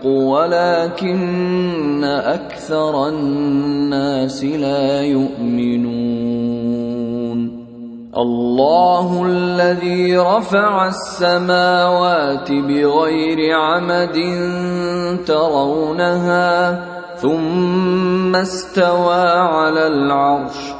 الحق ولكن أكثر الناس لا يؤمنون الله الذي رفع السماوات بغير عمد ترونها ثم استوى على العرش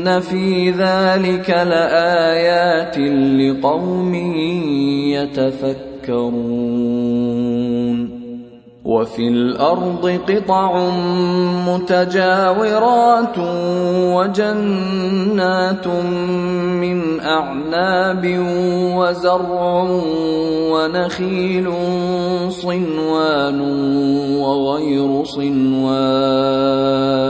ان في ذلك لايات لقوم يتفكرون وفي الأرض قطع متجاورات وجنات من اعناب وزرع ونخيل صنوان وغير صنوان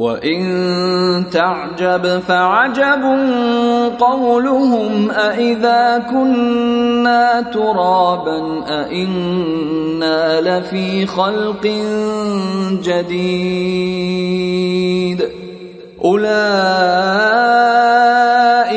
وإن تعجب فعجب قولهم أإذا كنا ترابا أإنا لفي خلق جديد أولئك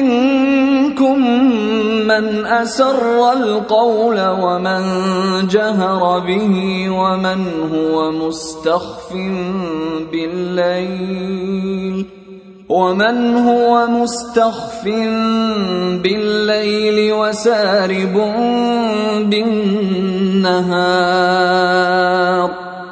منكم من أسر القول ومن جهر به ومن هو مستخف بالليل ومن هو مستخف بالليل وسارب بالنهار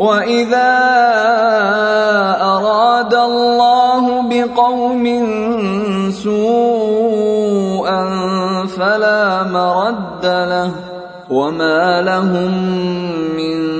واذا اراد الله بقوم سوءا فلا مرد له وما لهم من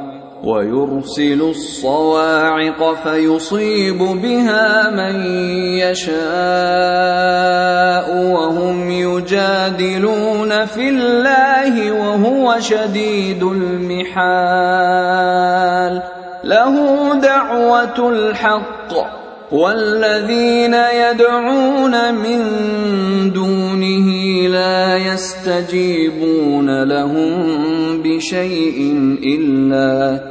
ويرسل الصواعق فيصيب بها من يشاء وهم يجادلون في الله وهو شديد المحال. له دعوة الحق. والذين يدعون من دونه لا يستجيبون لهم بشيء إلا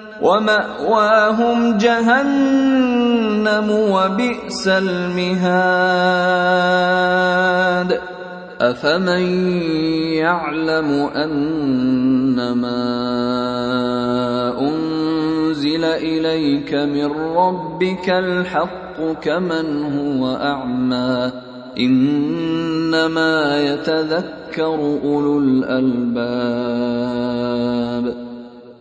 ومأواهم جهنم وبئس المهاد. أفمن يعلم أنما أنزل إليك من ربك الحق كمن هو أعمى؟ إنما يتذكر أولو الألباب.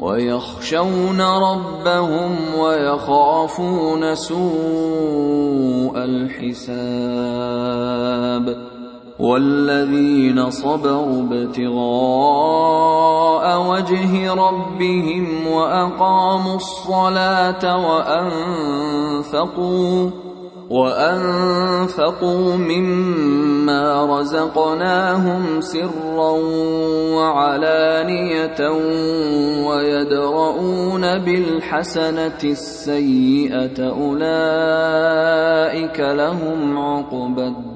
ويخشون ربهم ويخافون سوء الحساب. والذين صبروا ابتغاء وجه ربهم وأقاموا الصلاة وأنفقوا وأنفقوا مما رزقناهم سرا وعلانية ويدرؤون بالحسنة السيئة أولئك لهم عقبى الدار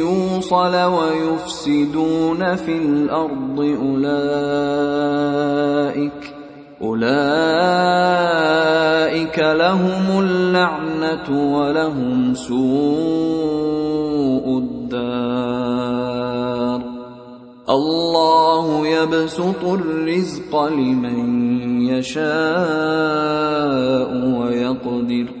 يوصل ويفسدون في الأرض أولئك أولئك لهم اللعنة ولهم سوء الدار. الله يبسط الرزق لمن يشاء ويقدر.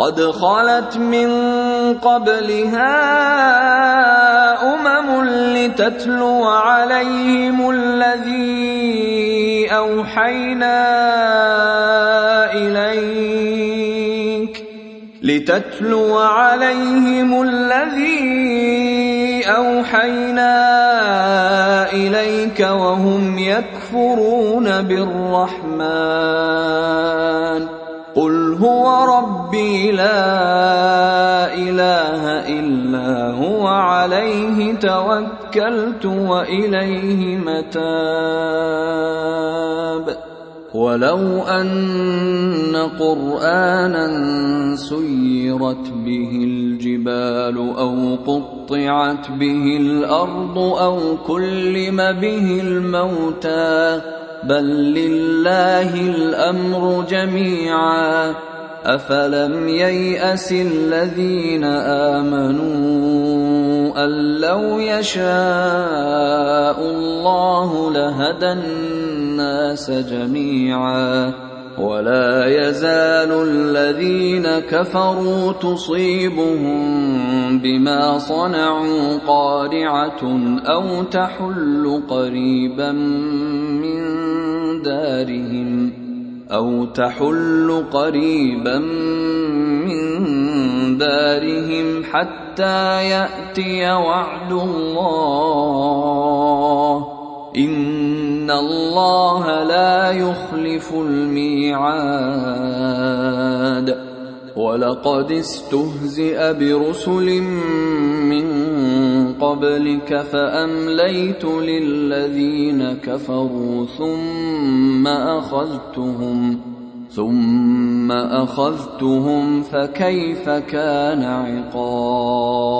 قد خلت من قبلها أمم لتتلو عليهم الذي أوحينا إليك لتتلو عليهم الذي أوحينا إليك وهم يكفرون بالرحمن قل هو ربي لا اله الا هو عليه توكلت واليه متاب ولو ان قرانا سيرت به الجبال أو قطعت به الأرض أو كلم به الموتى بل لله الامر جميعا افلم يياس الذين امنوا ان لو يشاء الله لهدى الناس جميعا ولا يزال الذين كفروا تصيبهم بما صنعوا قارعة أو تحل قريبا من دارهم أو تحل قريبا من دارهم حتى يأتي وعد الله إن الله لا يخلف الميعاد ولقد استهزئ برسل من قبلك فامليت للذين كفروا ثم اخذتهم ثم اخذتهم فكيف كان عقاب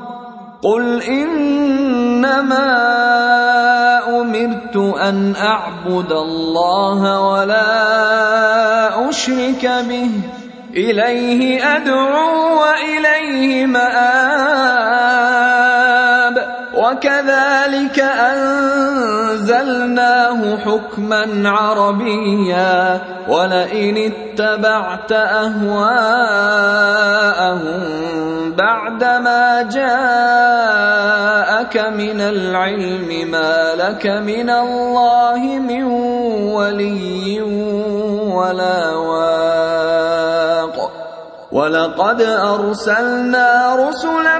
قل إنما أمرت أن أعبد الله ولا أشرك به. إليه أدعو وإليه مآب. وكذلك انزلناه حكما عربيا ولئن اتبعت أهواءهم بعدما جاءك من العلم ما لك من الله من ولي ولا واق. ولقد أرسلنا رسلا